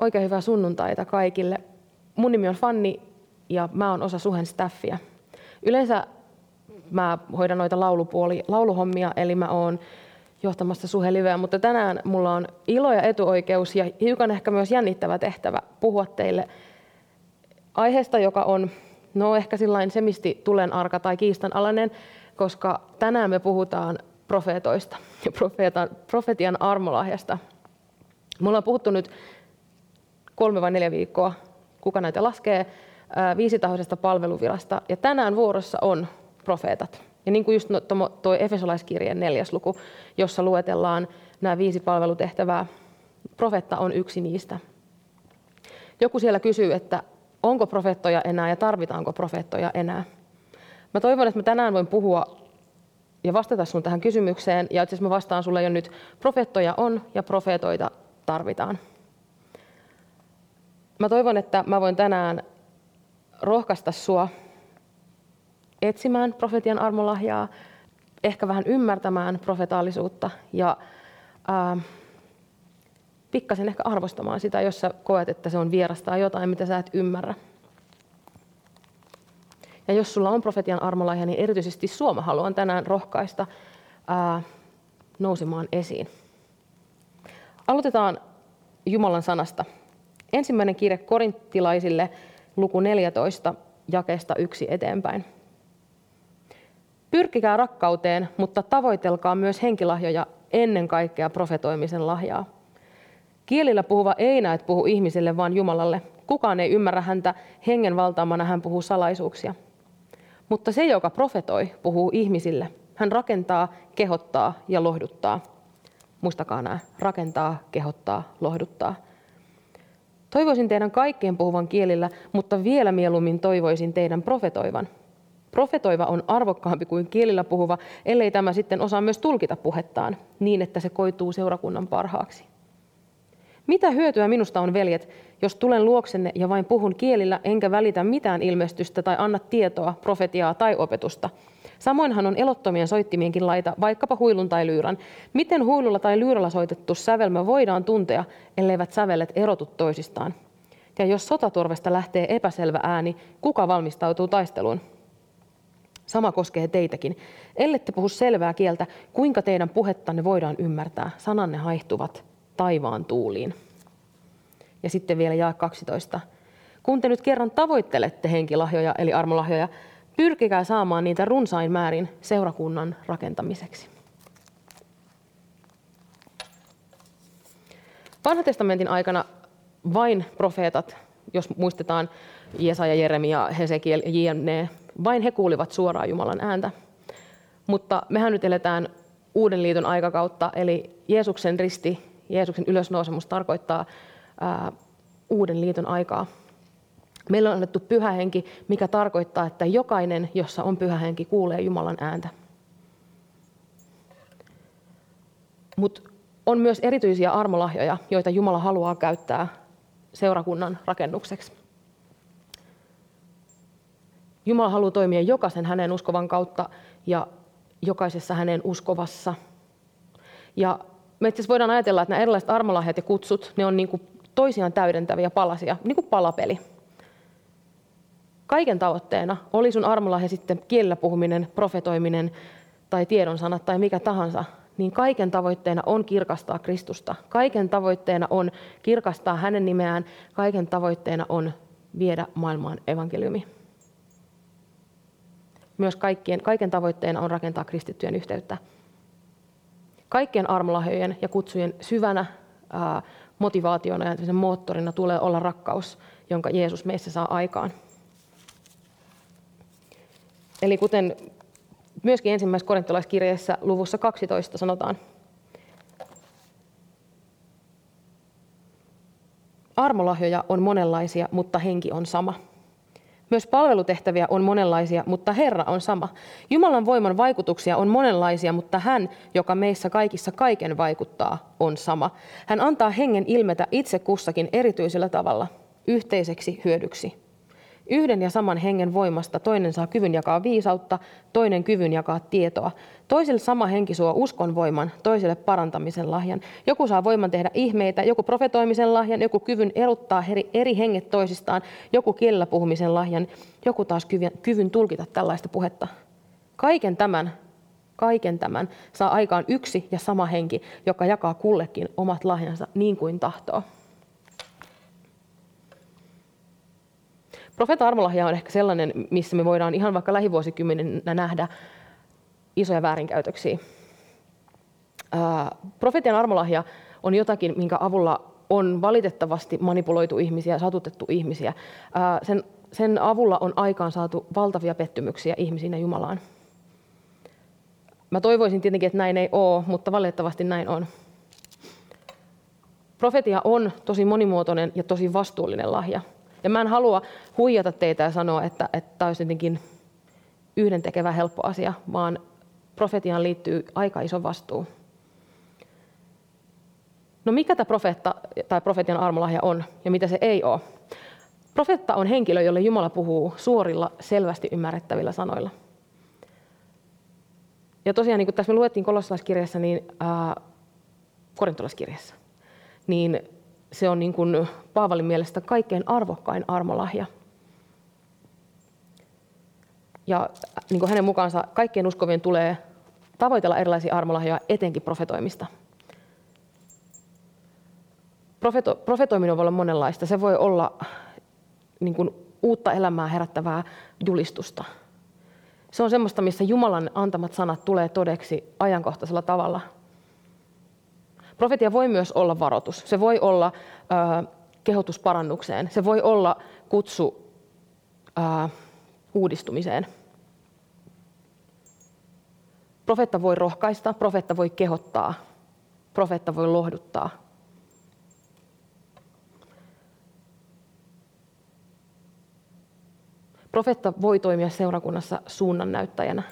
Oikein hyvää sunnuntaita kaikille. Mun nimi on Fanni ja mä oon osa Suhen staffia. Yleensä mä hoidan noita laulupuoli, lauluhommia, eli mä oon johtamassa Suhe mutta tänään mulla on ilo ja etuoikeus ja hiukan ehkä myös jännittävä tehtävä puhua teille aiheesta, joka on no ehkä sillain semisti tulen arka tai kiistanalainen, koska tänään me puhutaan profeetoista ja profetian armolahjasta. Mulla on puhuttu nyt kolme vai neljä viikkoa, kuka näitä laskee, viisitahoisesta palveluvirasta. Ja tänään vuorossa on profeetat. Ja niin kuin just no, tuo Efesolaiskirjeen neljäs luku, jossa luetellaan nämä viisi palvelutehtävää, profetta on yksi niistä. Joku siellä kysyy, että onko profeettoja enää ja tarvitaanko profeettoja enää. Mä toivon, että mä tänään voin puhua ja vastata sun tähän kysymykseen. Ja itse asiassa mä vastaan sulle jo nyt, profeettoja on ja profeetoita tarvitaan. Mä toivon, että mä voin tänään rohkaista sua etsimään profetian armolahjaa, ehkä vähän ymmärtämään profetaalisuutta ja ää, pikkasen ehkä arvostamaan sitä, jos sä koet, että se on vierastaa jotain, mitä sä et ymmärrä. Ja jos sulla on profetian armolahja, niin erityisesti Suoma haluan tänään rohkaista ää, nousemaan esiin. Aloitetaan Jumalan sanasta. Ensimmäinen kirje korinttilaisille, luku 14, jakeesta yksi eteenpäin. Pyrkikää rakkauteen, mutta tavoitelkaa myös henkilahjoja ennen kaikkea profetoimisen lahjaa. Kielillä puhuva ei näet puhu ihmiselle, vaan Jumalalle. Kukaan ei ymmärrä häntä, hengen valtaamana hän puhuu salaisuuksia. Mutta se, joka profetoi, puhuu ihmisille. Hän rakentaa, kehottaa ja lohduttaa. Muistakaa nämä, rakentaa, kehottaa, lohduttaa. Toivoisin teidän kaikkien puhuvan kielillä, mutta vielä mieluummin toivoisin teidän profetoivan – Profetoiva on arvokkaampi kuin kielillä puhuva, ellei tämä sitten osaa myös tulkita puhettaan niin, että se koituu seurakunnan parhaaksi. Mitä hyötyä minusta on, veljet, jos tulen luoksenne ja vain puhun kielillä, enkä välitä mitään ilmestystä tai anna tietoa, profetiaa tai opetusta? Samoinhan on elottomien soittimienkin laita, vaikkapa huilun tai lyyrän. Miten huilulla tai lyyralla soitettu sävelmä voidaan tuntea, elleivät sävelet erotu toisistaan? Ja jos sotaturvesta lähtee epäselvä ääni, kuka valmistautuu taisteluun? Sama koskee teitäkin. Ellette puhu selvää kieltä, kuinka teidän puhettanne voidaan ymmärtää? Sananne haihtuvat taivaan tuuliin. Ja sitten vielä jae 12. Kun te nyt kerran tavoittelette henkilahjoja eli armolahjoja, pyrkikää saamaan niitä runsain määrin seurakunnan rakentamiseksi. Vanhan testamentin aikana vain profeetat, jos muistetaan Jesaja, Jeremia, Hesekiel jne, vain he kuulivat suoraan Jumalan ääntä. Mutta mehän nyt eletään uuden liiton aikakautta, eli Jeesuksen risti, Jeesuksen ylösnousemus tarkoittaa ää, uuden liiton aikaa. Meillä on annettu pyhä henki, mikä tarkoittaa, että jokainen, jossa on pyhä henki, kuulee Jumalan ääntä. Mutta on myös erityisiä armolahjoja, joita Jumala haluaa käyttää seurakunnan rakennukseksi. Jumala haluaa toimia jokaisen hänen uskovan kautta ja jokaisessa hänen uskovassa. Ja me itse voidaan ajatella, että nämä erilaiset armolahjat ja kutsut, ne on niin kuin toisiaan täydentäviä palasia, niin kuin palapeli. Kaiken tavoitteena, oli sun armolahja sitten kielellä puhuminen, profetoiminen tai tiedonsanat tai mikä tahansa, niin kaiken tavoitteena on kirkastaa Kristusta. Kaiken tavoitteena on kirkastaa hänen nimeään. Kaiken tavoitteena on viedä maailmaan evankeliumi. Myös kaikkien, kaiken tavoitteena on rakentaa kristittyjen yhteyttä. Kaikkien armolahjojen ja kutsujen syvänä ää, motivaationa ja moottorina tulee olla rakkaus, jonka Jeesus meissä saa aikaan. Eli kuten myöskin ensimmäisessä korintolaiskirjeessä luvussa 12 sanotaan, Armolahjoja on monenlaisia, mutta henki on sama. Myös palvelutehtäviä on monenlaisia, mutta Herra on sama. Jumalan voiman vaikutuksia on monenlaisia, mutta hän, joka meissä kaikissa kaiken vaikuttaa, on sama. Hän antaa hengen ilmetä itse kussakin erityisellä tavalla, yhteiseksi hyödyksi. Yhden ja saman hengen voimasta toinen saa kyvyn jakaa viisautta, toinen kyvyn jakaa tietoa. Toiselle sama henki suo uskon voiman, toiselle parantamisen lahjan. Joku saa voiman tehdä ihmeitä, joku profetoimisen lahjan, joku kyvyn erottaa eri, eri henget toisistaan, joku kielellä puhumisen lahjan, joku taas kyvyn, kyvyn tulkita tällaista puhetta. Kaiken tämän, kaiken tämän saa aikaan yksi ja sama henki, joka jakaa kullekin omat lahjansa niin kuin tahtoo. Profeetan armolahja on ehkä sellainen, missä me voidaan ihan vaikka lähivuosikymmeninä nähdä isoja väärinkäytöksiä. Profetian armolahja on jotakin, minkä avulla on valitettavasti manipuloitu ihmisiä, satutettu ihmisiä. Sen, sen avulla on aikaan saatu valtavia pettymyksiä ihmisiin ja Jumalaan. Mä toivoisin tietenkin, että näin ei ole, mutta valitettavasti näin on. Profetia on tosi monimuotoinen ja tosi vastuullinen lahja. Ja mä en halua huijata teitä ja sanoa, että, että tämä olisi jotenkin yhdentekevä helppo asia, vaan profetiaan liittyy aika iso vastuu. No mikä tämä profeetta tai profetian armolahja on ja mitä se ei ole? Profeetta on henkilö, jolle Jumala puhuu suorilla, selvästi ymmärrettävillä sanoilla. Ja tosiaan, niin kuin tässä me luettiin kolossalaiskirjassa, niin äh, korintolaiskirjassa, niin se on niin kuin Paavalin mielestä kaikkein arvokkain armolahja. Ja niin kuin hänen mukaansa kaikkien uskovien tulee tavoitella erilaisia armolahjoja, etenkin profetoimista. Profeto, profetoiminen voi olla monenlaista. Se voi olla niin kuin uutta elämää herättävää julistusta. Se on semmoista, missä Jumalan antamat sanat tulee todeksi ajankohtaisella tavalla – Profetia voi myös olla varoitus. Se voi olla äh, kehotus parannukseen. Se voi olla kutsu äh, uudistumiseen. Profetta voi rohkaista, profetta voi kehottaa, profetta voi lohduttaa. Profetta voi toimia seurakunnassa suunnannäyttäjänä,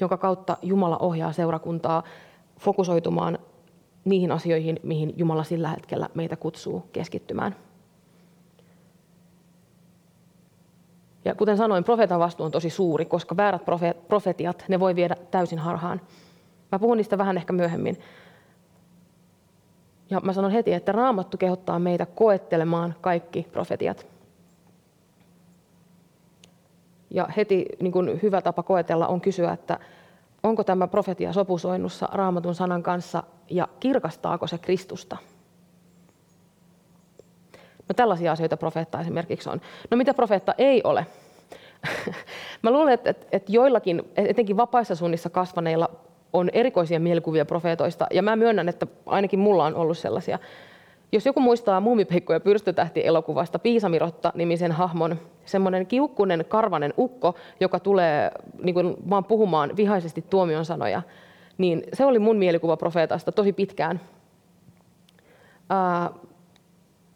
jonka kautta Jumala ohjaa seurakuntaa fokusoitumaan niihin asioihin, mihin Jumala sillä hetkellä meitä kutsuu keskittymään. Ja kuten sanoin, profeetan vastuu on tosi suuri, koska väärät profetiat, ne voi viedä täysin harhaan. Mä puhun niistä vähän ehkä myöhemmin. Ja mä sanon heti, että Raamattu kehottaa meitä koettelemaan kaikki profetiat. Ja heti niin kuin hyvä tapa koetella on kysyä, että onko tämä profetia sopusoinnussa raamatun sanan kanssa ja kirkastaako se Kristusta? No tällaisia asioita profeetta esimerkiksi on. No mitä profeetta ei ole? Mä luulen, että, että, joillakin, etenkin vapaissa suunnissa kasvaneilla, on erikoisia mielikuvia profeetoista, ja mä myönnän, että ainakin mulla on ollut sellaisia. Jos joku muistaa Muumipeikko ja pyrstötähti elokuvasta Piisamirotta nimisen hahmon, semmoinen kiukkunen, karvanen ukko, joka tulee niin kuin, vaan puhumaan vihaisesti tuomion sanoja, niin se oli mun mielikuva profeetasta tosi pitkään. Ää,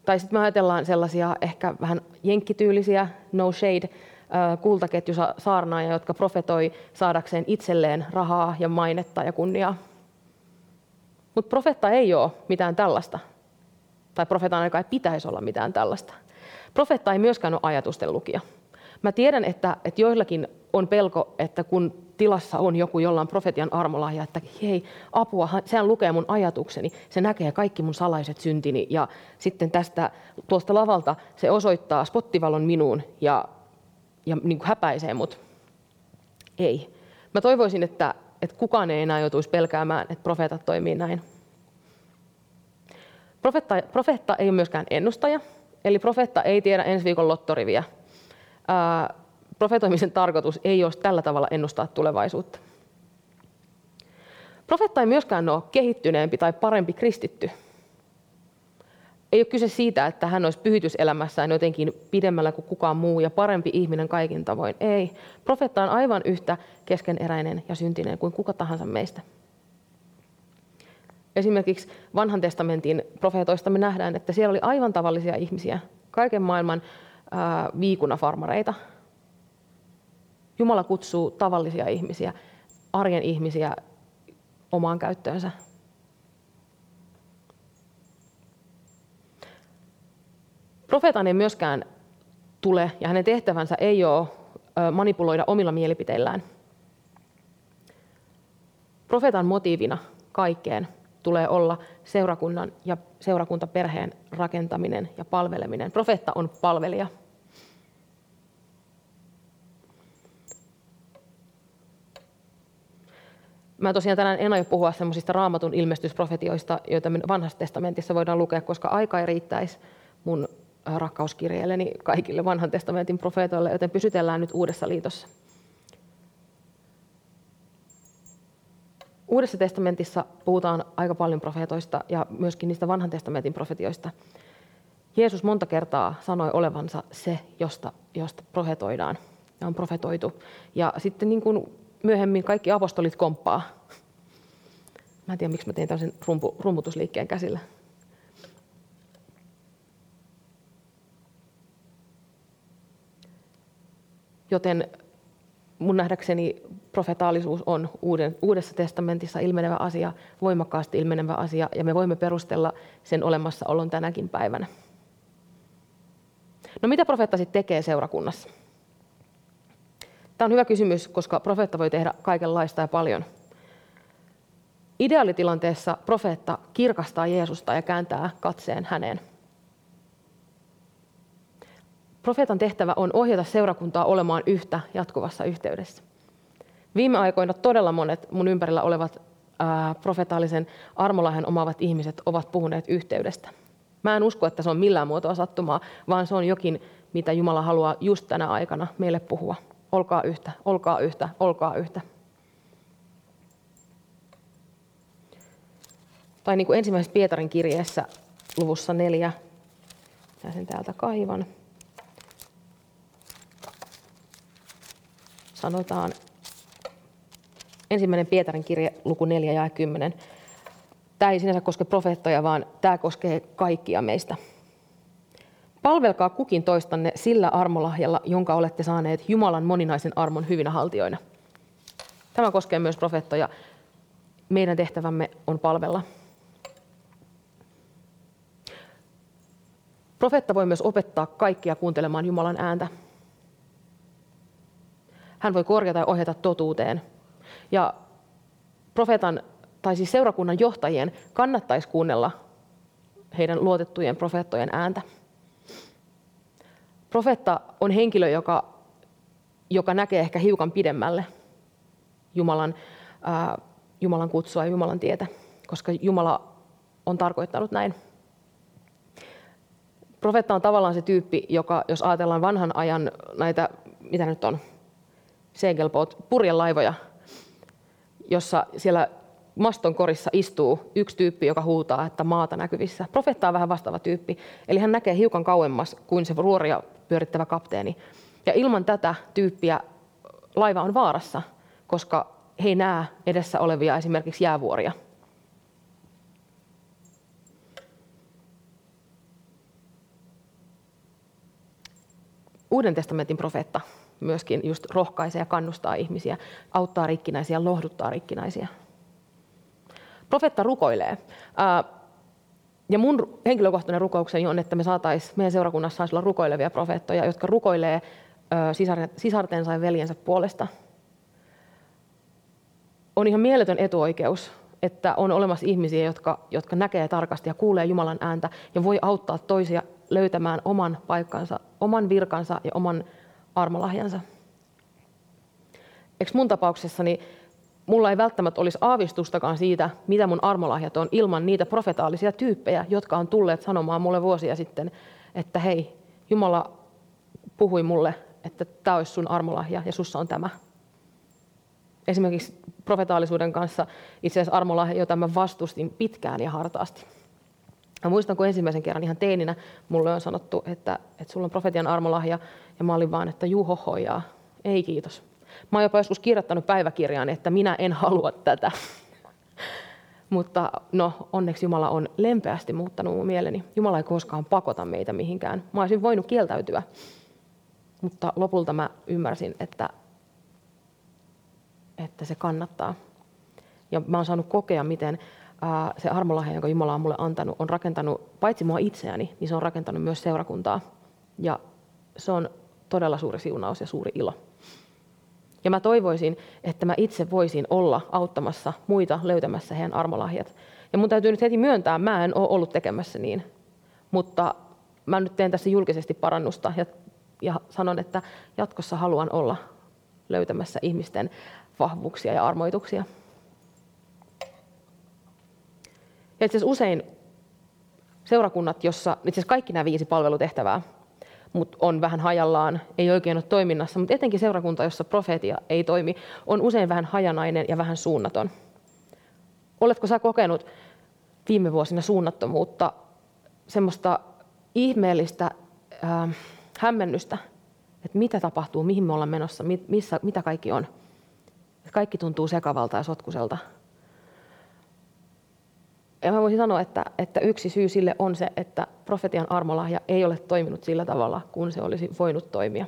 tai sitten me ajatellaan sellaisia ehkä vähän jenkkityylisiä, no shade, kultaketju saarnaajia, jotka profetoi saadakseen itselleen rahaa ja mainetta ja kunniaa. Mutta profetta ei ole mitään tällaista tai profeetan aika ei pitäisi olla mitään tällaista. Profeetta ei myöskään ole ajatusten lukija. Mä tiedän, että, että joillakin on pelko, että kun tilassa on joku, jolla on profetian armolahja, että hei, apua, sehän lukee mun ajatukseni, se näkee kaikki mun salaiset syntini ja sitten tästä tuosta lavalta se osoittaa spottivalon minuun ja, ja niin kuin häpäisee mut. Ei. Mä toivoisin, että, että kukaan ei enää joutuisi pelkäämään, että profeetat toimii näin. Profetta, profetta ei ole myöskään ennustaja, eli profetta ei tiedä ensi viikon lottoriviä. Ää, profetoimisen tarkoitus ei ole tällä tavalla ennustaa tulevaisuutta. Profetta ei myöskään ole kehittyneempi tai parempi kristitty. Ei ole kyse siitä, että hän olisi pyhityselämässään jotenkin pidemmällä kuin kukaan muu ja parempi ihminen kaikin tavoin. Ei. Profetta on aivan yhtä keskeneräinen ja syntinen kuin kuka tahansa meistä. Esimerkiksi vanhan testamentin profeetoista me nähdään, että siellä oli aivan tavallisia ihmisiä, kaiken maailman viikunafarmareita. Jumala kutsuu tavallisia ihmisiä, arjen ihmisiä omaan käyttöönsä. Profeetan ei myöskään tule ja hänen tehtävänsä ei ole manipuloida omilla mielipiteillään. Profeetan motiivina kaikkeen tulee olla seurakunnan ja seurakuntaperheen rakentaminen ja palveleminen. Profeetta on palvelija. Mä tosiaan tänään en aio puhua semmoisista raamatun ilmestysprofetioista, joita me vanhassa testamentissa voidaan lukea, koska aika ei riittäisi mun rakkauskirjeelleni kaikille vanhan testamentin profeetoille, joten pysytellään nyt uudessa liitossa. Uudessa testamentissa puhutaan aika paljon profeetoista ja myöskin niistä vanhan testamentin profetioista. Jeesus monta kertaa sanoi olevansa se, josta, josta profetoidaan ja on profetoitu. Ja sitten niin kuin myöhemmin kaikki apostolit komppaa. Mä en tiedä, miksi mä tein tämmöisen rumpu, rummutusliikkeen käsillä. Joten mun nähdäkseni profetaalisuus on uuden, uudessa testamentissa ilmenevä asia, voimakkaasti ilmenevä asia, ja me voimme perustella sen olemassaolon tänäkin päivänä. No mitä profeetta sitten tekee seurakunnassa? Tämä on hyvä kysymys, koska profeetta voi tehdä kaikenlaista ja paljon. Ideaalitilanteessa profeetta kirkastaa Jeesusta ja kääntää katseen häneen. Profeetan tehtävä on ohjata seurakuntaa olemaan yhtä jatkuvassa yhteydessä. Viime aikoina todella monet mun ympärillä olevat ää, profetaalisen armolahjan omaavat ihmiset ovat puhuneet yhteydestä. Mä en usko, että se on millään muotoa sattumaa, vaan se on jokin, mitä Jumala haluaa just tänä aikana meille puhua. Olkaa yhtä, olkaa yhtä, olkaa yhtä. Tai niin kuin ensimmäisessä Pietarin kirjeessä luvussa neljä, ja sen täältä kaivan. Sanotaan ensimmäinen Pietarin kirje, luku 4 ja 10. Tämä ei sinänsä koske profeettoja, vaan tämä koskee kaikkia meistä. Palvelkaa kukin toistanne sillä armolahjalla, jonka olette saaneet Jumalan moninaisen armon hyvinä haltioina. Tämä koskee myös profeettoja. Meidän tehtävämme on palvella. Profeetta voi myös opettaa kaikkia kuuntelemaan Jumalan ääntä. Hän voi korjata ja ohjata totuuteen. Ja profeetan, tai siis seurakunnan johtajien kannattaisi kuunnella heidän luotettujen profeettojen ääntä. Profeetta on henkilö, joka, joka näkee ehkä hiukan pidemmälle Jumalan, ää, Jumalan kutsua ja Jumalan tietä, koska Jumala on tarkoittanut näin. Profeetta on tavallaan se tyyppi, joka, jos ajatellaan vanhan ajan näitä, mitä nyt on, segelboat, purjelaivoja, jossa siellä maston korissa istuu yksi tyyppi, joka huutaa, että maata näkyvissä. Profeetta on vähän vastaava tyyppi, eli hän näkee hiukan kauemmas kuin se ruoria pyörittävä kapteeni. Ja ilman tätä tyyppiä laiva on vaarassa, koska he ei näe edessä olevia esimerkiksi jäävuoria. Uuden testamentin profeetta myöskin just rohkaisee ja kannustaa ihmisiä, auttaa rikkinäisiä, lohduttaa rikkinäisiä. Profetta rukoilee. Ja mun henkilökohtainen rukoukseni on, että me saatais, meidän seurakunnassa saisi olla rukoilevia profeettoja, jotka rukoilee sisartensa ja veljensä puolesta. On ihan mieletön etuoikeus, että on olemassa ihmisiä, jotka, jotka näkee tarkasti ja kuulee Jumalan ääntä ja voi auttaa toisia löytämään oman paikkansa, oman virkansa ja oman armolahjansa. Eikö mun tapauksessani mulla ei välttämättä olisi aavistustakaan siitä, mitä mun armolahjat on, ilman niitä profetaalisia tyyppejä, jotka on tulleet sanomaan mulle vuosia sitten, että hei, Jumala puhui mulle, että tämä olisi sun armolahja ja sussa on tämä. Esimerkiksi profetaalisuuden kanssa itse asiassa armolahja, jota mä vastustin pitkään ja hartaasti. Mä muistan, kun ensimmäisen kerran ihan teininä mulle on sanottu, että, että sulla on profetian armolahja, ja mä olin vaan, että juhohojaa, ei kiitos. Mä oon jopa joskus kirjoittanut päiväkirjaan, että minä en halua tätä. Mutta no, onneksi Jumala on lempeästi muuttanut mun mieleni. Jumala ei koskaan pakota meitä mihinkään. Mä olisin voinut kieltäytyä, mutta lopulta mä ymmärsin, että, että se kannattaa. Ja mä oon saanut kokea, miten se armolahja, jonka Jumala on mulle antanut, on rakentanut paitsi mua itseäni, niin se on rakentanut myös seurakuntaa. Ja se on todella suuri siunaus ja suuri ilo. Ja mä toivoisin, että mä itse voisin olla auttamassa muita löytämässä heidän armolahjat. Ja mun täytyy nyt heti myöntää, mä en ole ollut tekemässä niin. Mutta mä nyt teen tässä julkisesti parannusta ja, ja sanon, että jatkossa haluan olla löytämässä ihmisten vahvuuksia ja armoituksia. Ja itse asiassa usein seurakunnat, jossa itse asiassa kaikki nämä viisi palvelutehtävää mutta on vähän hajallaan, ei oikein ole toiminnassa, mutta etenkin seurakunta, jossa profeetia ei toimi, on usein vähän hajanainen ja vähän suunnaton. Oletko sä kokenut viime vuosina suunnattomuutta, semmoista ihmeellistä äh, hämmennystä, että mitä tapahtuu, mihin me ollaan menossa, missä, mitä kaikki on. Kaikki tuntuu sekavalta ja sotkuselta. Ja mä voisin sanoa, että, että yksi syy sille on se, että profetian armolahja ei ole toiminut sillä tavalla, kun se olisi voinut toimia.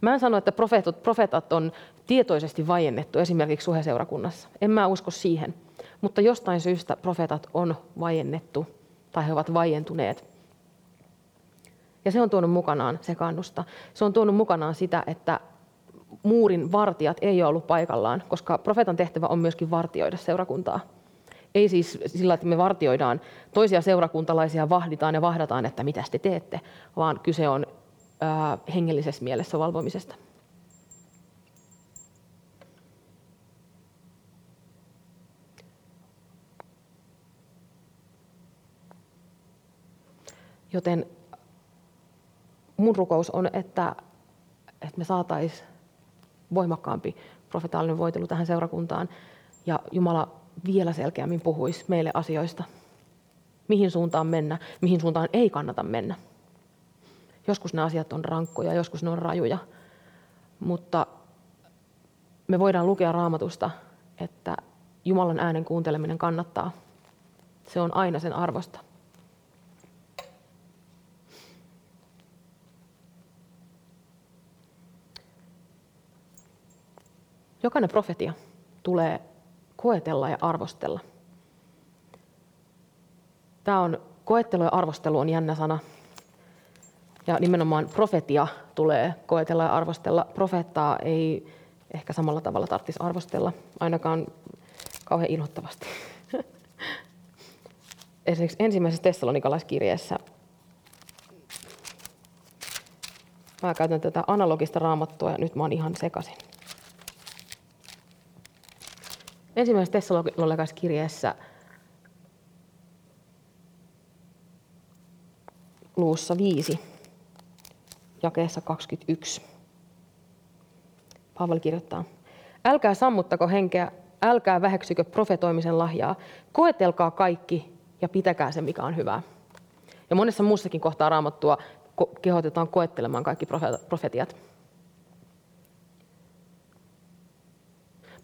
Mä en sano, että profeetat, profeetat on tietoisesti vaiennettu esimerkiksi suheseurakunnassa. En mä usko siihen. Mutta jostain syystä profeetat on vaiennettu tai he ovat vaientuneet. Ja se on tuonut mukanaan sekaannusta. Se on tuonut mukanaan sitä, että muurin vartijat ei ole ollut paikallaan, koska profeetan tehtävä on myöskin vartioida seurakuntaa. Ei siis sillä, että me vartioidaan toisia seurakuntalaisia, vahditaan ja vahdataan, että mitä te teette, vaan kyse on ää, hengellisessä mielessä valvomisesta. Joten mun rukous on, että, että me saataisiin voimakkaampi profetaalinen voitelu tähän seurakuntaan ja Jumala vielä selkeämmin puhuisi meille asioista. Mihin suuntaan mennä, mihin suuntaan ei kannata mennä. Joskus nämä asiat on rankkoja, joskus ne on rajuja, mutta me voidaan lukea raamatusta, että Jumalan äänen kuunteleminen kannattaa. Se on aina sen arvosta. Jokainen profetia tulee koetella ja arvostella. Tämä on, koettelu ja arvostelu on jännä sana. Ja nimenomaan profetia tulee koetella ja arvostella. Profeettaa ei ehkä samalla tavalla tarvitsisi arvostella, ainakaan kauhean inhottavasti. Esimerkiksi ensimmäisessä tessalonikalaiskirjeessä mä käytän tätä analogista raamattua ja nyt mä oon ihan sekaisin. Ensimmäisessä Tessalonikalaiskirjeessä luussa 5, jakeessa 21. Paavali kirjoittaa, älkää sammuttako henkeä, älkää väheksykö profetoimisen lahjaa, koetelkaa kaikki ja pitäkää se, mikä on hyvää. Ja monessa muussakin kohtaa raamattua kehotetaan koettelemaan kaikki profetiat.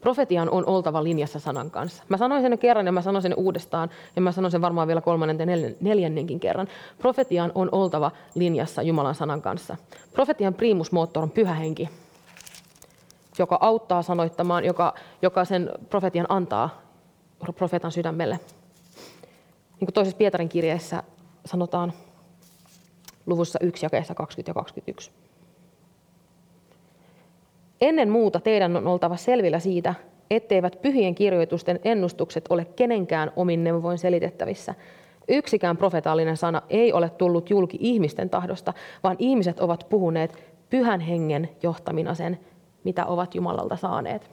Profetian on oltava linjassa sanan kanssa. Mä sanoin sen kerran ja mä sanon sen uudestaan ja mä sanon sen varmaan vielä kolmannen ja neljännenkin kerran. Profetian on oltava linjassa Jumalan sanan kanssa. Profetian primusmoottor on pyhä henki, joka auttaa sanoittamaan, joka, joka sen profetian antaa profeetan sydämelle. Niin kuin toisessa Pietarin kirjeessä sanotaan luvussa 1 jakeessa 20 ja 21. Ennen muuta teidän on oltava selvillä siitä, etteivät pyhien kirjoitusten ennustukset ole kenenkään omin neuvoin selitettävissä. Yksikään profetaalinen sana ei ole tullut julki ihmisten tahdosta, vaan ihmiset ovat puhuneet pyhän hengen johtamina sen, mitä ovat Jumalalta saaneet.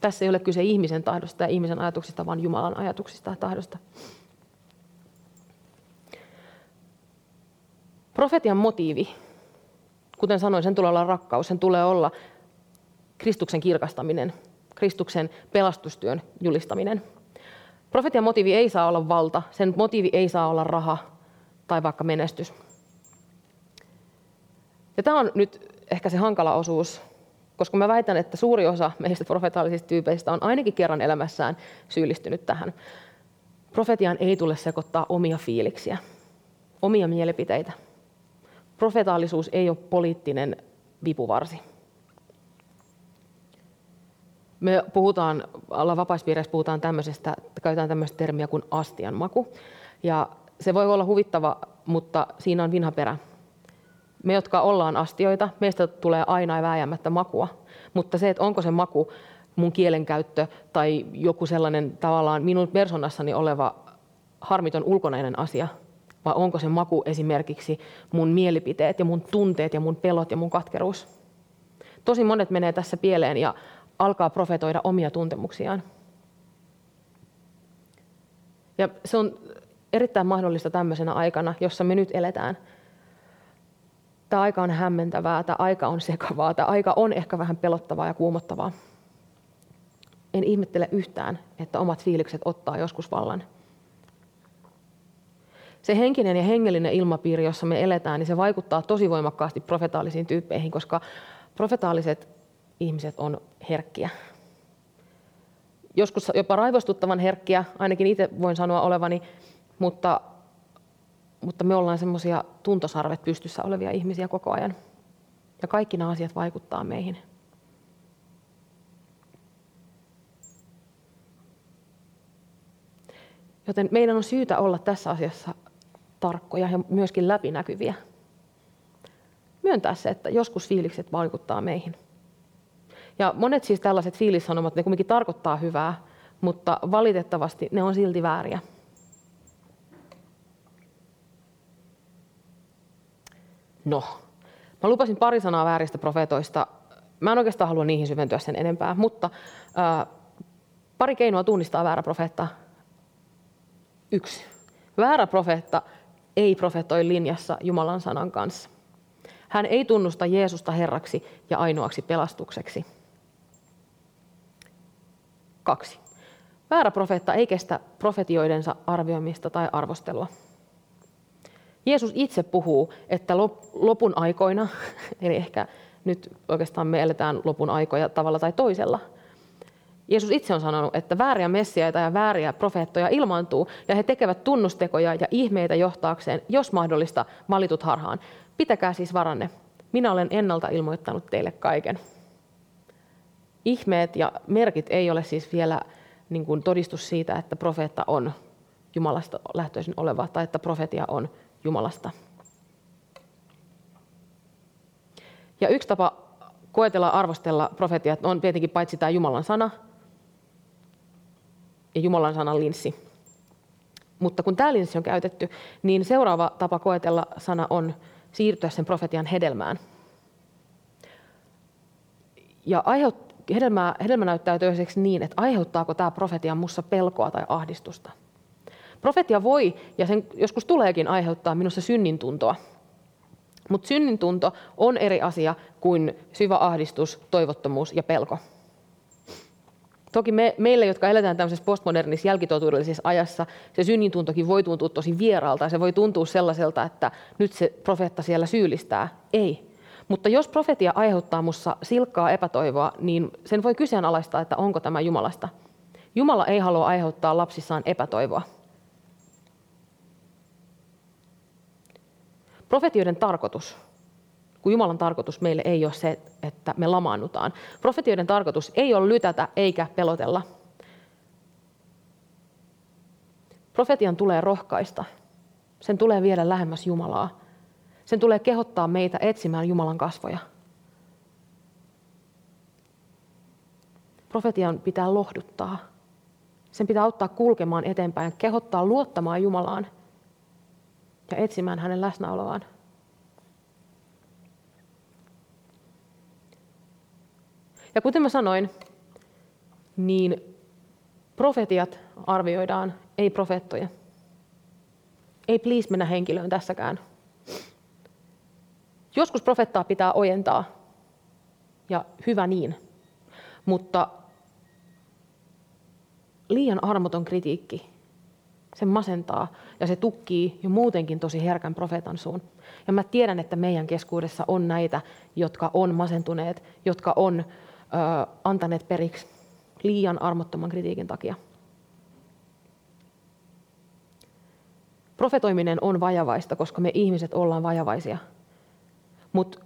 Tässä ei ole kyse ihmisen tahdosta ja ihmisen ajatuksista, vaan Jumalan ajatuksista ja tahdosta. Profetian motiivi Kuten sanoin, sen tulee olla rakkaus, sen tulee olla Kristuksen kirkastaminen, Kristuksen pelastustyön julistaminen. Profetian motiivi ei saa olla valta, sen motiivi ei saa olla raha tai vaikka menestys. Ja tämä on nyt ehkä se hankala osuus, koska mä väitän, että suuri osa meistä profetaalisista tyypeistä on ainakin kerran elämässään syyllistynyt tähän. Profetian ei tule sekoittaa omia fiiliksiä, omia mielipiteitä, profetaalisuus ei ole poliittinen vipuvarsi. Me puhutaan, alla vapaispiireissä puhutaan tämmöisestä, käytetään tämmöistä termiä kuin astian maku. Ja se voi olla huvittava, mutta siinä on vinha perä. Me, jotka ollaan astioita, meistä tulee aina vääjäämättä makua. Mutta se, että onko se maku mun kielenkäyttö tai joku sellainen tavallaan minun personassani oleva harmiton ulkonainen asia, vai onko se maku esimerkiksi mun mielipiteet ja mun tunteet ja mun pelot ja mun katkeruus. Tosi monet menee tässä pieleen ja alkaa profetoida omia tuntemuksiaan. Ja se on erittäin mahdollista tämmöisenä aikana, jossa me nyt eletään. Tämä aika on hämmentävää, tämä aika on sekavaa, tämä aika on ehkä vähän pelottavaa ja kuumottavaa. En ihmettele yhtään, että omat fiilikset ottaa joskus vallan. Se henkinen ja hengellinen ilmapiiri, jossa me eletään, niin se vaikuttaa tosi voimakkaasti profetaalisiin tyyppeihin, koska profetaaliset ihmiset on herkkiä. Joskus jopa raivostuttavan herkkiä, ainakin itse voin sanoa olevani, mutta, mutta me ollaan semmoisia tuntosarvet pystyssä olevia ihmisiä koko ajan. Ja kaikki nämä asiat vaikuttaa meihin. Joten meidän on syytä olla tässä asiassa tarkkoja ja myöskin läpinäkyviä. Myöntää se, että joskus fiilikset vaikuttaa meihin. Ja monet siis tällaiset fiilissanomat, ne kuitenkin tarkoittaa hyvää, mutta valitettavasti ne on silti vääriä. No, mä lupasin pari sanaa vääristä profeetoista. Mä en oikeastaan halua niihin syventyä sen enempää, mutta ää, pari keinoa tunnistaa väärä profeetta. Yksi. Väärä profeetta ei profetoi linjassa Jumalan sanan kanssa. Hän ei tunnusta Jeesusta Herraksi ja ainoaksi pelastukseksi. Kaksi. Väärä profeetta ei kestä profetioidensa arvioimista tai arvostelua. Jeesus itse puhuu, että lopun aikoina, eli ehkä nyt oikeastaan me eletään lopun aikoja tavalla tai toisella. Jeesus itse on sanonut, että vääriä messiaita ja vääriä profeettoja ilmaantuu, ja he tekevät tunnustekoja ja ihmeitä johtaakseen, jos mahdollista, valitut harhaan. Pitäkää siis varanne. Minä olen ennalta ilmoittanut teille kaiken. Ihmeet ja merkit ei ole siis vielä niin kuin todistus siitä, että profeetta on Jumalasta lähtöisin oleva tai että profetia on Jumalasta. Ja yksi tapa koetella arvostella profetiat on tietenkin paitsi tämä Jumalan sana ja Jumalan sanan linssi. Mutta kun tämä linssi on käytetty, niin seuraava tapa koetella sana on siirtyä sen profetian hedelmään. Ja aiheut, hedelmä, hedelmä näyttää toiseksi niin, että aiheuttaako tämä profetia minussa pelkoa tai ahdistusta. Profetia voi, ja sen joskus tuleekin aiheuttaa minussa synnintuntoa. Mutta synnintunto on eri asia kuin syvä ahdistus, toivottomuus ja pelko. Toki me, meille, jotka eletään tämmöisessä postmodernissa jälkitotuudellisessa ajassa, se synnintuntokin voi tuntua tosi vieraalta ja se voi tuntua sellaiselta, että nyt se profeetta siellä syyllistää. Ei. Mutta jos profetia aiheuttaa minussa silkkaa epätoivoa, niin sen voi kyseenalaistaa, että onko tämä Jumalasta. Jumala ei halua aiheuttaa lapsissaan epätoivoa. Profetioiden tarkoitus, kun Jumalan tarkoitus meille ei ole se, että me lamaannutaan. Profetioiden tarkoitus ei ole lytätä eikä pelotella. Profetian tulee rohkaista. Sen tulee viedä lähemmäs Jumalaa. Sen tulee kehottaa meitä etsimään Jumalan kasvoja. Profetian pitää lohduttaa. Sen pitää auttaa kulkemaan eteenpäin, kehottaa luottamaan Jumalaan – ja etsimään hänen läsnäoloaan. Ja kuten mä sanoin, niin profetiat arvioidaan, ei profeettoja. Ei please mennä henkilöön tässäkään. Joskus profettaa pitää ojentaa, ja hyvä niin. Mutta liian armoton kritiikki se masentaa ja se tukkii jo muutenkin tosi herkän profeetan suun. Ja mä tiedän, että meidän keskuudessa on näitä, jotka on masentuneet, jotka on ö, antaneet periksi liian armottoman kritiikin takia. Profetoiminen on vajavaista, koska me ihmiset ollaan vajavaisia. Mutta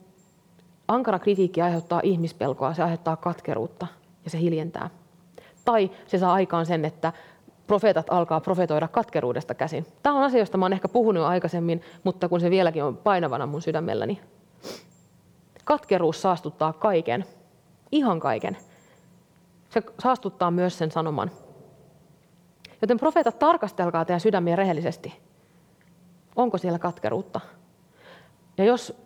ankara kritiikki aiheuttaa ihmispelkoa, se aiheuttaa katkeruutta ja se hiljentää. Tai se saa aikaan sen, että profeetat alkaa profetoida katkeruudesta käsin. Tämä on asia, josta mä oon ehkä puhunut jo aikaisemmin, mutta kun se vieläkin on painavana mun sydämelläni. Katkeruus saastuttaa kaiken, ihan kaiken. Se saastuttaa myös sen sanoman. Joten profeetat, tarkastelkaa teidän sydämiä rehellisesti. Onko siellä katkeruutta? Ja jos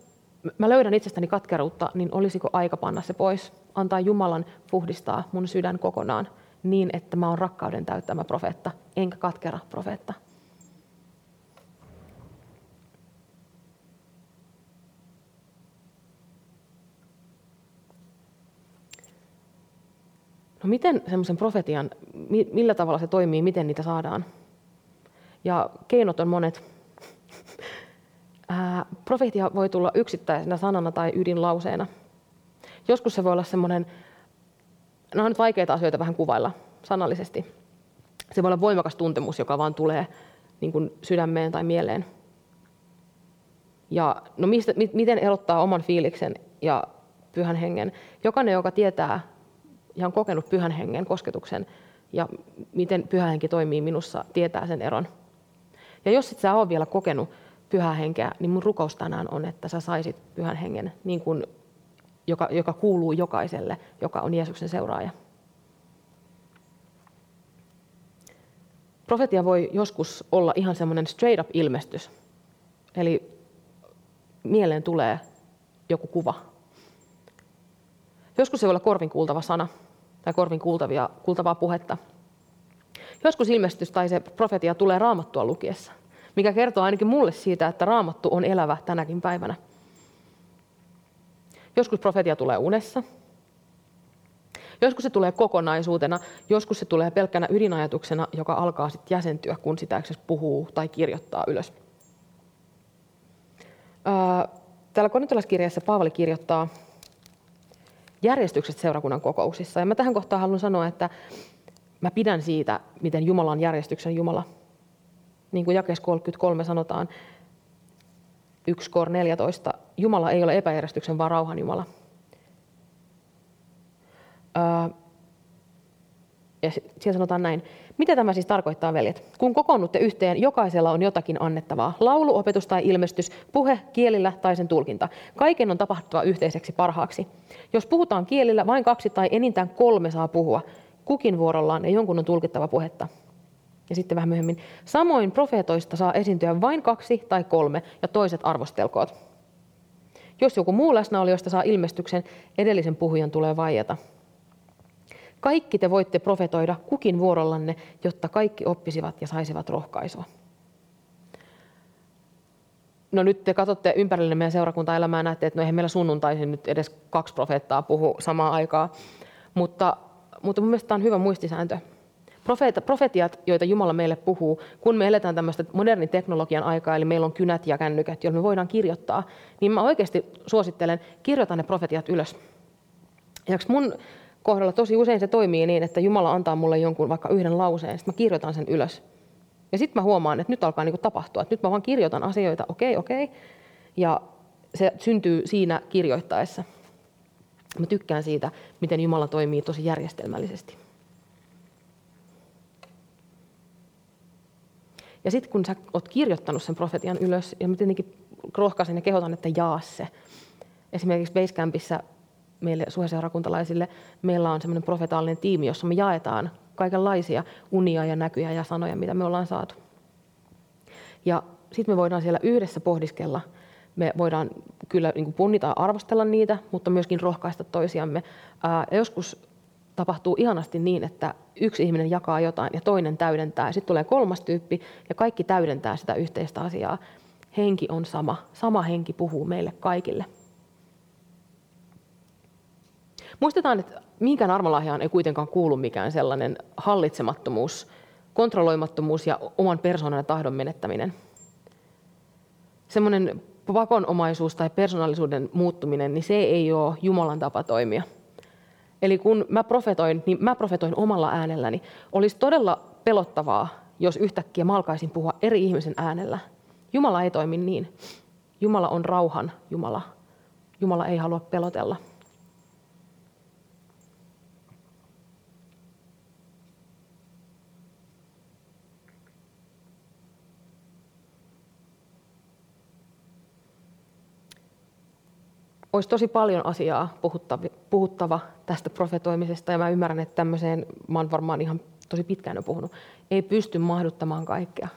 mä löydän itsestäni katkeruutta, niin olisiko aika panna se pois, antaa Jumalan puhdistaa mun sydän kokonaan niin, että mä oon rakkauden täyttämä profeetta, enkä katkera profeetta. No miten semmoisen profetian, millä tavalla se toimii, miten niitä saadaan? Ja keinot on monet. Profetia voi tulla yksittäisenä sanana tai ydinlauseena. Joskus se voi olla semmoinen, nämä on nyt vaikeita asioita vähän kuvailla sanallisesti. Se voi olla voimakas tuntemus, joka vaan tulee niin kuin sydämeen tai mieleen. Ja no mistä, miten erottaa oman fiiliksen ja pyhän hengen? Jokainen, joka tietää on kokenut pyhän hengen kosketuksen ja miten pyhä henki toimii minussa, tietää sen eron. Ja jos et sä ole vielä kokenut pyhää henkeä, niin mun rukous tänään on, että sä saisit pyhän hengen, niin kuin, joka, joka kuuluu jokaiselle, joka on Jeesuksen seuraaja. Profetia voi joskus olla ihan semmoinen straight up ilmestys. Eli mieleen tulee joku kuva. Joskus se voi olla korvin kuultava sana tai korvin kuultavia, kuultavaa puhetta. Joskus ilmestys tai se profetia tulee raamattua lukiessa, mikä kertoo ainakin mulle siitä, että raamattu on elävä tänäkin päivänä. Joskus profetia tulee unessa. Joskus se tulee kokonaisuutena, joskus se tulee pelkkänä ydinajatuksena, joka alkaa sitten jäsentyä, kun sitä puhuu tai kirjoittaa ylös. Täällä korintolaiskirjassa Paavali kirjoittaa järjestykset seurakunnan kokouksissa. Ja mä tähän kohtaan haluan sanoa, että mä pidän siitä, miten Jumala on järjestyksen Jumala. Niin kuin jakeessa 33 sanotaan, 1 kor 14, Jumala ei ole epäjärjestyksen, vaan rauhan Jumala. ja siellä sanotaan näin. Mitä tämä siis tarkoittaa, veljet? Kun kokoonnutte yhteen, jokaisella on jotakin annettavaa. Laulu, opetus tai ilmestys, puhe, kielillä tai sen tulkinta. Kaiken on tapahtuva yhteiseksi parhaaksi. Jos puhutaan kielillä, vain kaksi tai enintään kolme saa puhua. Kukin vuorollaan ja jonkun on tulkittava puhetta. Ja sitten vähän myöhemmin. Samoin profeetoista saa esiintyä vain kaksi tai kolme ja toiset arvostelkoot. Jos joku muu läsnäolijoista saa ilmestyksen, edellisen puhujan tulee vaieta. Kaikki te voitte profetoida kukin vuorollanne, jotta kaikki oppisivat ja saisivat rohkaisua. No nyt te katsotte ympärille meidän seurakuntaelämää ja näette, että no eihän meillä sunnuntaisin nyt edes kaksi profeettaa puhu samaan aikaan. Mutta, mutta mun mielestä tämä on hyvä muistisääntö. Profeet, profetiat, joita Jumala meille puhuu, kun me eletään tämmöistä modernin teknologian aikaa, eli meillä on kynät ja kännykät, joilla me voidaan kirjoittaa, niin mä oikeasti suosittelen, kirjoita ne profetiat ylös. Ja mun kohdalla tosi usein se toimii niin, että Jumala antaa mulle jonkun vaikka yhden lauseen, sitten mä kirjoitan sen ylös. Ja sitten mä huomaan, että nyt alkaa niinku tapahtua, että nyt mä vaan kirjoitan asioita, okei, okay, okei, okay, ja se syntyy siinä kirjoittaessa. Mä tykkään siitä, miten Jumala toimii tosi järjestelmällisesti. Ja sitten kun sä oot kirjoittanut sen profetian ylös, ja mä tietenkin rohkaisen ja kehotan, että jaa se. Esimerkiksi Basecampissa meille suoseurakuntalaisille, meillä on semmoinen profetaalinen tiimi, jossa me jaetaan kaikenlaisia unia ja näkyjä ja sanoja, mitä me ollaan saatu. Ja sitten me voidaan siellä yhdessä pohdiskella. Me voidaan kyllä niin punnita ja arvostella niitä, mutta myöskin rohkaista toisiamme. Ää, joskus tapahtuu ihanasti niin, että yksi ihminen jakaa jotain ja toinen täydentää. Sitten tulee kolmas tyyppi ja kaikki täydentää sitä yhteistä asiaa. Henki on sama. Sama henki puhuu meille kaikille. Muistetaan, että mihinkään armolahjaan ei kuitenkaan kuulu mikään sellainen hallitsemattomuus, kontrolloimattomuus ja oman persoonan ja tahdon menettäminen. Semmoinen pakonomaisuus tai persoonallisuuden muuttuminen, niin se ei ole Jumalan tapa toimia. Eli kun mä profetoin, niin mä profetoin omalla äänelläni. Olisi todella pelottavaa, jos yhtäkkiä mä alkaisin puhua eri ihmisen äänellä. Jumala ei toimi niin. Jumala on rauhan Jumala. Jumala ei halua pelotella. Olisi tosi paljon asiaa puhuttava tästä profetoimisesta ja mä ymmärrän, että tämmöiseen mä oon varmaan ihan tosi pitkään jo puhunut, ei pysty mahduttamaan kaikkea.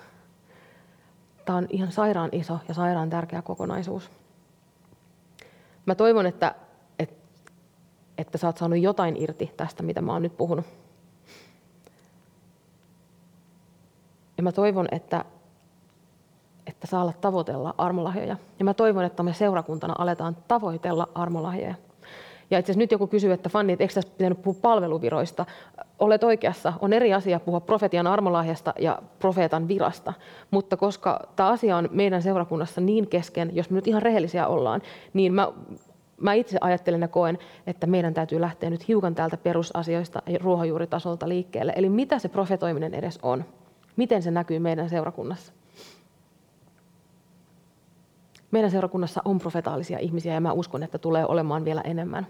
Tämä on ihan sairaan iso ja sairaan tärkeä kokonaisuus. Mä toivon, että, että, että sä oot saanut jotain irti tästä, mitä mä oon nyt puhunut. Ja mä toivon, että, että saa olla tavoitella armolahjoja. Ja mä toivon, että me seurakuntana aletaan tavoitella armolahjoja. Ja itse asiassa nyt joku kysyy, että Fanni, eikö tässä pitänyt puhua palveluviroista? Olet oikeassa. On eri asia puhua profetian armolahjasta ja profeetan virasta. Mutta koska tämä asia on meidän seurakunnassa niin kesken, jos me nyt ihan rehellisiä ollaan, niin mä, mä itse ajattelen ja koen, että meidän täytyy lähteä nyt hiukan täältä perusasioista ja ruohonjuuritasolta liikkeelle. Eli mitä se profetoiminen edes on? Miten se näkyy meidän seurakunnassa? Meidän seurakunnassa on profetaalisia ihmisiä ja mä uskon, että tulee olemaan vielä enemmän.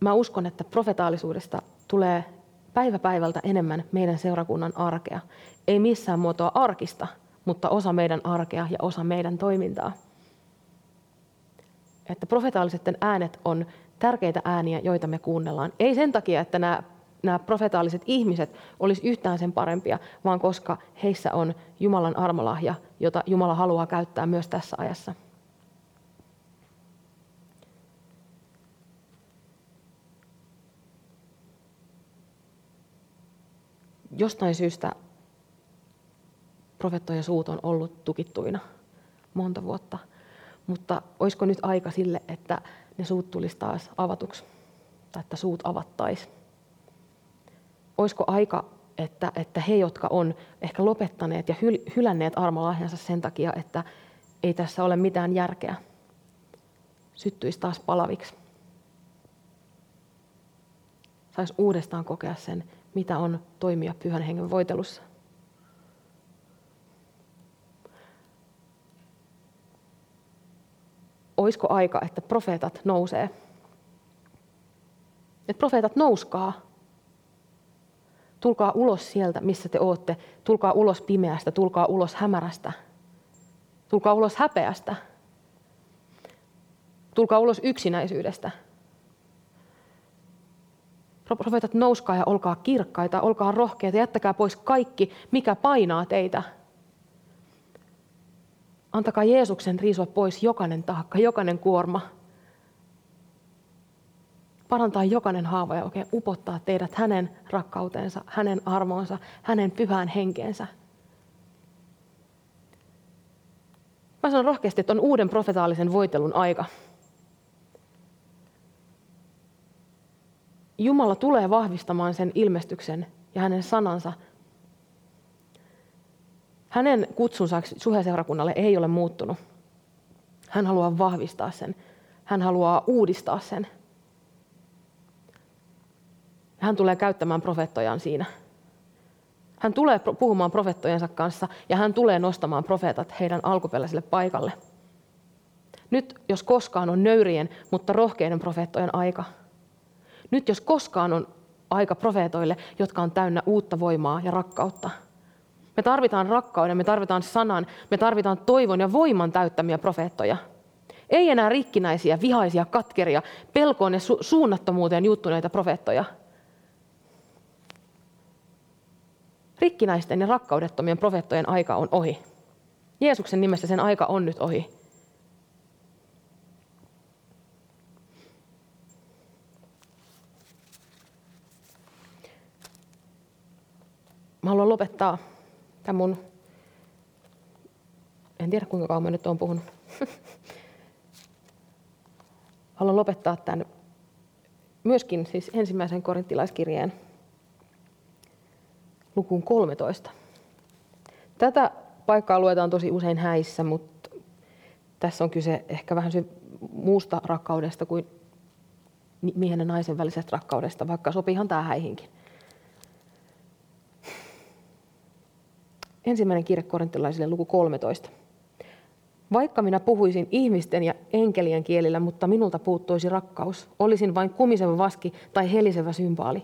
Mä uskon, että profetaalisuudesta tulee päivä päivältä enemmän meidän seurakunnan arkea. Ei missään muotoa arkista, mutta osa meidän arkea ja osa meidän toimintaa. Että profetaaliset äänet on tärkeitä ääniä, joita me kuunnellaan. Ei sen takia, että nämä nämä profetaaliset ihmiset olisi yhtään sen parempia, vaan koska heissä on Jumalan armolahja, jota Jumala haluaa käyttää myös tässä ajassa. Jostain syystä profettojen suut on ollut tukittuina monta vuotta, mutta olisiko nyt aika sille, että ne suut tulisi taas avatuksi, tai että suut avattaisiin olisiko aika, että, että he, jotka on ehkä lopettaneet ja hyl, hylänneet armolahjansa sen takia, että ei tässä ole mitään järkeä, syttyisi taas palaviksi. Saisi uudestaan kokea sen, mitä on toimia pyhän hengen voitelussa. Oisko aika, että profeetat nousee? Että profeetat nouskaa Tulkaa ulos sieltä, missä te olette. Tulkaa ulos pimeästä, tulkaa ulos hämärästä. Tulkaa ulos häpeästä. Tulkaa ulos yksinäisyydestä. Profeetat, nouskaa ja olkaa kirkkaita, olkaa rohkeita, jättäkää pois kaikki, mikä painaa teitä. Antakaa Jeesuksen riisua pois jokainen taakka, jokainen kuorma parantaa jokainen haava ja oikein upottaa teidät hänen rakkautensa, hänen armoonsa, hänen pyhään henkeensä. Mä sanon rohkeasti, että on uuden profetaalisen voitelun aika. Jumala tulee vahvistamaan sen ilmestyksen ja hänen sanansa. Hänen kutsunsa suheseurakunnalle ei ole muuttunut. Hän haluaa vahvistaa sen. Hän haluaa uudistaa sen. Hän tulee käyttämään profeettojaan siinä. Hän tulee puhumaan profeettojensa kanssa ja hän tulee nostamaan profeetat heidän alkuperäiselle paikalle. Nyt jos koskaan on nöyrien, mutta rohkeiden profeettojen aika. Nyt jos koskaan on aika profeetoille, jotka on täynnä uutta voimaa ja rakkautta. Me tarvitaan rakkauden, me tarvitaan sanan, me tarvitaan toivon ja voiman täyttämiä profeettoja. Ei enää rikkinäisiä, vihaisia, katkeria, pelkoon ja su- suunnattomuuteen juttuneita profeettoja – Rikkinäisten ja rakkaudettomien profeettojen aika on ohi. Jeesuksen nimessä sen aika on nyt ohi. Mä haluan lopettaa tämän mun, en tiedä kuinka kauan mä nyt olen puhunut. haluan lopettaa tämän myöskin siis ensimmäisen korinttilaiskirjeen lukuun 13. Tätä paikkaa luetaan tosi usein häissä, mutta tässä on kyse ehkä vähän muusta rakkaudesta kuin miehen ja naisen välisestä rakkaudesta, vaikka sopiihan tämä häihinkin. Ensimmäinen kirje korintilaisille luku 13. Vaikka minä puhuisin ihmisten ja enkelien kielillä, mutta minulta puuttuisi rakkaus, olisin vain kumiseva vaski tai helisevä symbaali.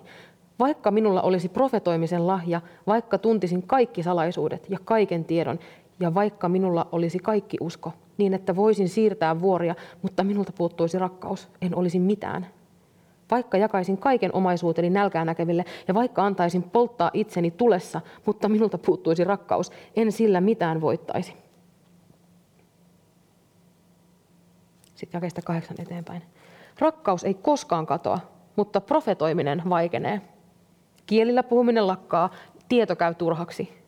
Vaikka minulla olisi profetoimisen lahja, vaikka tuntisin kaikki salaisuudet ja kaiken tiedon, ja vaikka minulla olisi kaikki usko, niin että voisin siirtää vuoria, mutta minulta puuttuisi rakkaus, en olisi mitään. Vaikka jakaisin kaiken omaisuuteni nälkää näkeville ja vaikka antaisin polttaa itseni tulessa, mutta minulta puuttuisi rakkaus, en sillä mitään voittaisi. Sitten jakeesta kahdeksan eteenpäin. Rakkaus ei koskaan katoa, mutta profetoiminen vaikenee. Kielillä puhuminen lakkaa, tieto käy turhaksi.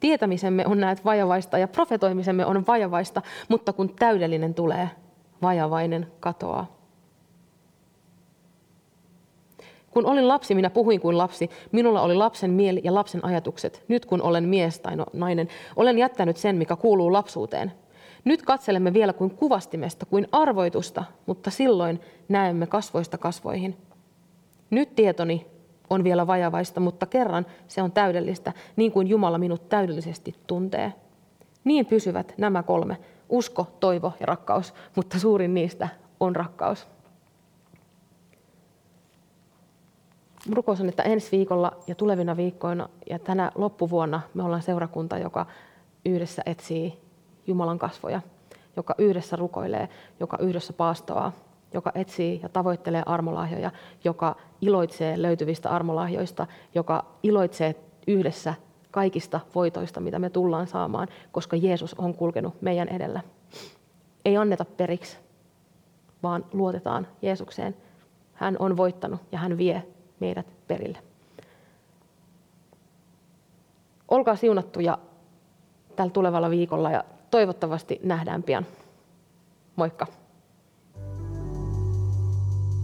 Tietämisemme on näet vajavaista ja profetoimisemme on vajavaista, mutta kun täydellinen tulee, vajavainen katoaa. Kun olin lapsi, minä puhuin kuin lapsi. Minulla oli lapsen mieli ja lapsen ajatukset. Nyt kun olen mies tai no, nainen, olen jättänyt sen, mikä kuuluu lapsuuteen. Nyt katselemme vielä kuin kuvastimesta, kuin arvoitusta, mutta silloin näemme kasvoista kasvoihin. Nyt tietoni on vielä vajavaista, mutta kerran se on täydellistä, niin kuin Jumala minut täydellisesti tuntee. Niin pysyvät nämä kolme, usko, toivo ja rakkaus, mutta suurin niistä on rakkaus. Rukous on, että ensi viikolla ja tulevina viikkoina ja tänä loppuvuonna me ollaan seurakunta, joka yhdessä etsii Jumalan kasvoja, joka yhdessä rukoilee, joka yhdessä paastoaa, joka etsii ja tavoittelee armolahjoja, joka iloitsee löytyvistä armolahjoista, joka iloitsee yhdessä kaikista voitoista, mitä me tullaan saamaan, koska Jeesus on kulkenut meidän edellä. Ei anneta periksi, vaan luotetaan Jeesukseen. Hän on voittanut ja hän vie meidät perille. Olkaa siunattuja tällä tulevalla viikolla ja toivottavasti nähdään pian. Moikka!